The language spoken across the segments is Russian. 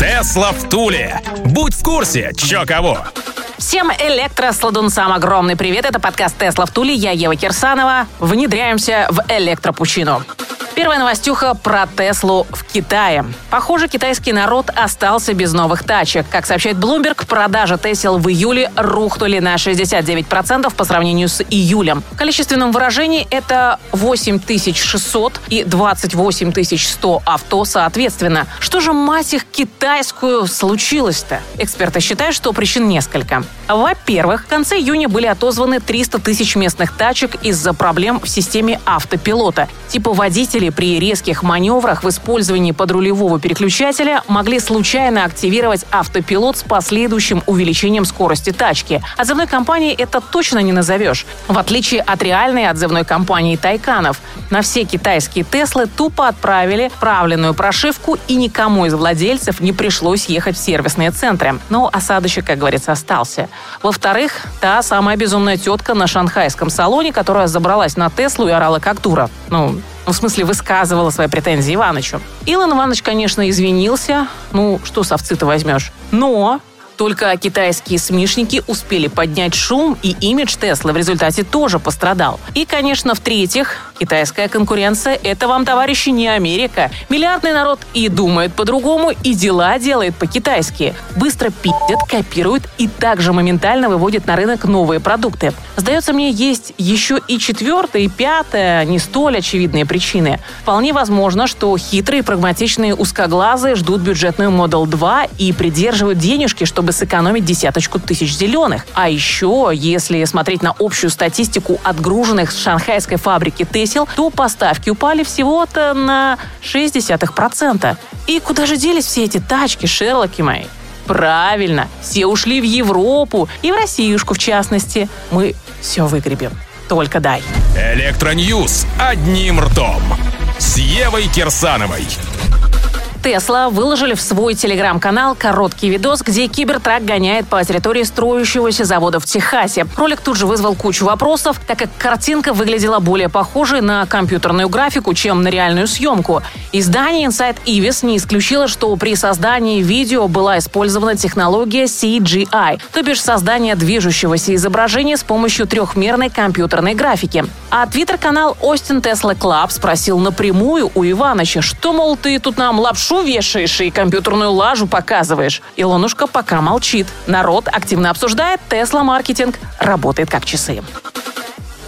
Тесла в Туле. Будь в курсе, чё кого. Всем электросладунцам огромный привет. Это подкаст «Тесла в Туле». Я Ева Кирсанова. Внедряемся в электропучину. Первая новостюха про Теслу в Китае. Похоже, китайский народ остался без новых тачек. Как сообщает Bloomberg, продажи Тесел в июле рухнули на 69% по сравнению с июлем. В количественном выражении это 8600 и 28100 авто соответственно. Что же, мать их, китайскую случилось-то? Эксперты считают, что причин несколько. Во-первых, в конце июня были отозваны 300 тысяч местных тачек из-за проблем в системе автопилота. Типа при резких маневрах в использовании подрулевого переключателя могли случайно активировать автопилот с последующим увеличением скорости тачки. Отзывной компании это точно не назовешь. В отличие от реальной отзывной компании Тайканов, на все китайские Теслы тупо отправили правленную прошивку и никому из владельцев не пришлось ехать в сервисные центры. Но осадочек, как говорится, остался. Во-вторых, та самая безумная тетка на шанхайском салоне, которая забралась на Теслу и орала как дура. Ну, в смысле, высказывала свои претензии Иванычу. Илон Иванович, конечно, извинился. Ну, что с овцы-то возьмешь? Но только китайские смешники успели поднять шум, и имидж Теслы в результате тоже пострадал. И, конечно, в-третьих, китайская конкуренция – это вам, товарищи, не Америка. Миллиардный народ и думает по-другому, и дела делает по-китайски. Быстро пиздят, копируют и также моментально выводят на рынок новые продукты. Сдается мне, есть еще и четвертая, и пятая, не столь очевидные причины. Вполне возможно, что хитрые, прагматичные узкоглазые ждут бюджетную Model 2 и придерживают денежки, чтобы чтобы сэкономить десяточку тысяч зеленых. А еще, если смотреть на общую статистику отгруженных с шанхайской фабрики Тесел, то поставки упали всего-то на 0,6%. И куда же делись все эти тачки, Шерлоки мои? Правильно, все ушли в Европу и в Россиюшку в частности. Мы все выгребем. Только дай. Электро news одним ртом. С Евой Кирсановой. Тесла выложили в свой телеграм-канал короткий видос, где Cybertruck гоняет по территории строящегося завода в Техасе. Ролик тут же вызвал кучу вопросов, так как картинка выглядела более похожей на компьютерную графику, чем на реальную съемку. Издание Inside Evis не исключило, что при создании видео была использована технология CGI, то бишь создание движущегося изображения с помощью трехмерной компьютерной графики. А твиттер-канал Austin Tesla Club спросил напрямую у Иваныча, что, мол, ты тут нам лапшу лапшу вешаешь и компьютерную лажу показываешь. Илонушка пока молчит. Народ активно обсуждает, Тесла маркетинг работает как часы.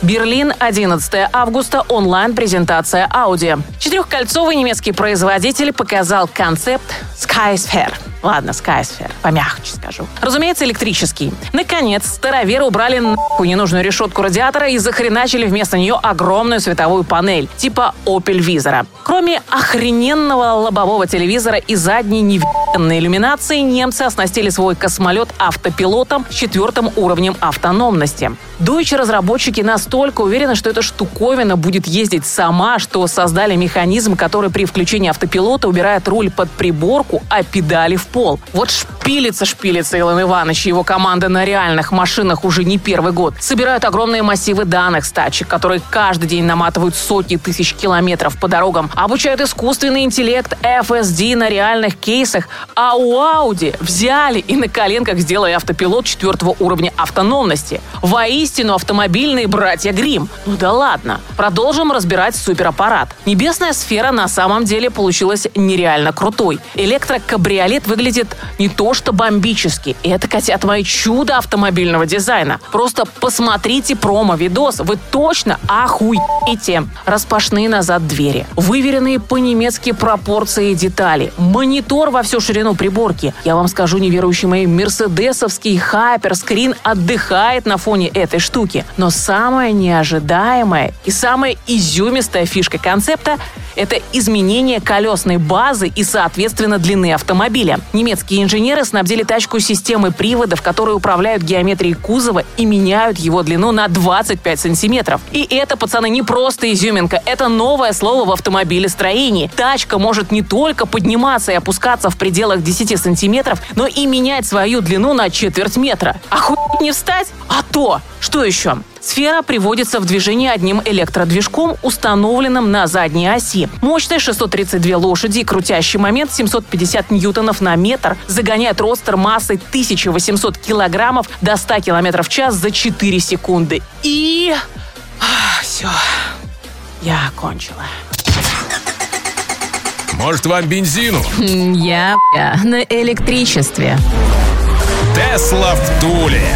Берлин, 11 августа, онлайн-презентация Audi. Четырехкольцовый немецкий производитель показал концепт Skysphere – Ладно, Скайсфер, помягче скажу. Разумеется, электрический. Наконец, староверы убрали нахуй ненужную решетку радиатора и захреначили вместо нее огромную световую панель, типа Opel Vizora. Кроме охрененного лобового телевизора и задней невъебанной иллюминации, немцы оснастили свой космолет автопилотом с четвертым уровнем автономности. Deutsche разработчики настолько уверены, что эта штуковина будет ездить сама, что создали механизм, который при включении автопилота убирает руль под приборку, а педали в пол. Вот шпилится, шпилится Илон Иванович и его команда на реальных машинах уже не первый год. Собирают огромные массивы данных с тачек, которые каждый день наматывают сотни тысяч километров по дорогам, обучают искусственный интеллект FSD на реальных кейсах, а у Audi взяли и на коленках сделали автопилот четвертого уровня автономности. Воистину автомобильные братья Грим. Ну да ладно. Продолжим разбирать супераппарат. Небесная сфера на самом деле получилась нереально крутой. Электрокабриолет выглядит выглядит не то что бомбически. Это, котят мои, чудо автомобильного дизайна. Просто посмотрите промо-видос, вы точно охуеете. Распашные назад двери, выверенные по-немецки пропорции детали, монитор во всю ширину приборки. Я вам скажу, неверующий мои, мерседесовский хайперскрин отдыхает на фоне этой штуки. Но самая неожидаемая и самая изюмистая фишка концепта Это изменение колесной базы и, соответственно, длины автомобиля. Немецкие инженеры снабдили тачку системой приводов, которые управляют геометрией кузова и меняют его длину на 25 сантиметров. И это, пацаны, не просто изюминка, это новое слово в автомобилестроении. Тачка может не только подниматься и опускаться в пределах 10 сантиметров, но и менять свою длину на четверть метра. Охуеть не встать? А то! Что еще? Сфера приводится в движение одним электродвижком, установленным на задней оси. Мощность 632 лошади и крутящий момент 750 ньютонов на метр загоняет ростер массой 1800 килограммов до 100 километров в час за 4 секунды. И... А, все. Я окончила. Может, вам бензину? Я, я на электричестве. Тесла в Туле.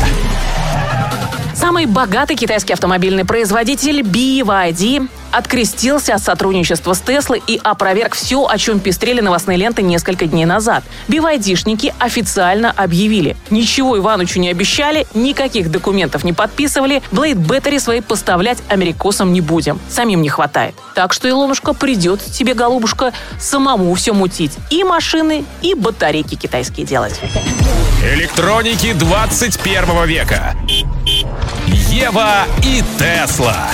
Самый богатый китайский автомобильный производитель BYD открестился от сотрудничества с Теслой и опроверг все, о чем пестрели новостные ленты несколько дней назад. BYD-шники официально объявили. Ничего Иванычу не обещали, никаких документов не подписывали, Blade Battery свои поставлять америкосам не будем. Самим не хватает. Так что, Илонушка, придет тебе, голубушка, самому все мутить. И машины, и батарейки китайские делать. Электроники 21 века. Ева и Тесла.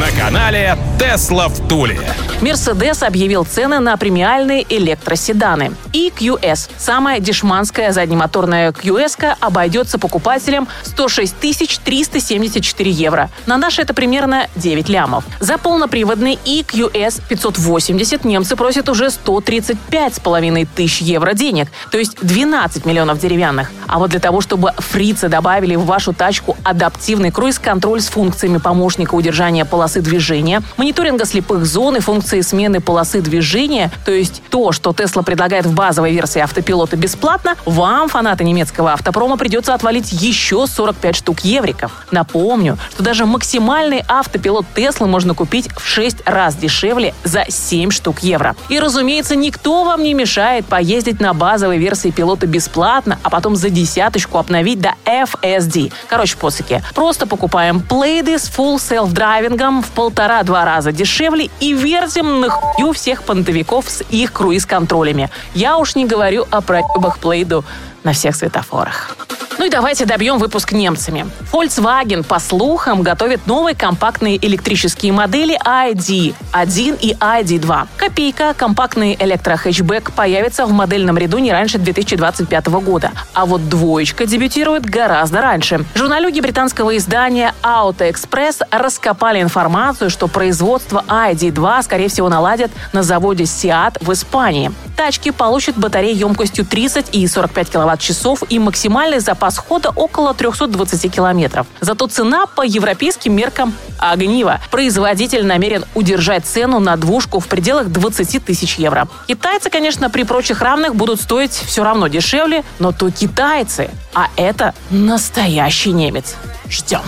На канале Тесла в Туле. Мерседес объявил цены на премиальные электроседаны. И QS. Самая дешманская заднемоторная QS обойдется покупателям 106 374 евро. На наши это примерно 9 лямов. За полноприводный EQS 580 немцы просят уже 135,5 тысяч евро денег, то есть 12 миллионов деревянных. А вот для того, чтобы фрицы добавили в вашу тачку адаптивный круиз-контроль с функциями помощника удержания полосы движения, мониторинга слепых зон и функции смены полосы движения, то есть то, что Tesla предлагает в базовой версии автопилота бесплатно, вам, фанаты немецкого автопрома, придется отвалить еще 45 штук евриков. Напомню, что даже максимальный автопилот Tesla можно купить в 6 раз дешевле за 7 штук евро. И, разумеется, никто вам не мешает поездить на базовой версии пилота бесплатно, а потом за десяточку обновить до FSD. Короче, посыки. Просто покупаем плейды с full self-драйвингом в полтора-два раза дешевле и вертим на хую всех понтовиков с их круиз-контролями. Я уж не говорю о проебах плейду на всех светофорах. Ну и давайте добьем выпуск немцами. Volkswagen, по слухам, готовит новые компактные электрические модели ID1 и ID2. Копейка, компактный электрохэтчбэк появится в модельном ряду не раньше 2025 года. А вот двоечка дебютирует гораздо раньше. Журналюги британского издания Auto Express раскопали информацию, что производство ID2, скорее всего, наладят на заводе Seat в Испании. Тачки получат батареи емкостью 30 и 45 киловатт-часов и максимальный запас хода около 320 километров. Зато цена по европейским меркам огнива. Производитель намерен удержать цену на двушку в пределах 20 тысяч евро. Китайцы, конечно, при прочих равных будут стоить все равно дешевле, но то китайцы, а это настоящий немец. Ждем.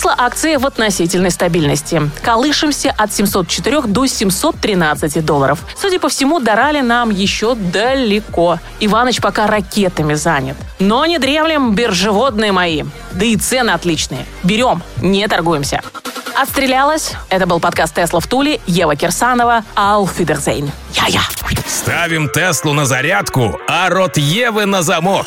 Тесла акции в относительной стабильности. Колышемся от 704 до 713 долларов. Судя по всему, до ралли нам еще далеко. Иваныч пока ракетами занят. Но не древлем, биржеводные мои. Да и цены отличные. Берем, не торгуемся. Отстрелялась. Это был подкаст «Тесла в Туле». Ева Кирсанова. Алфидерзейн. Я-я. Ставим Теслу на зарядку, а рот Евы на замок.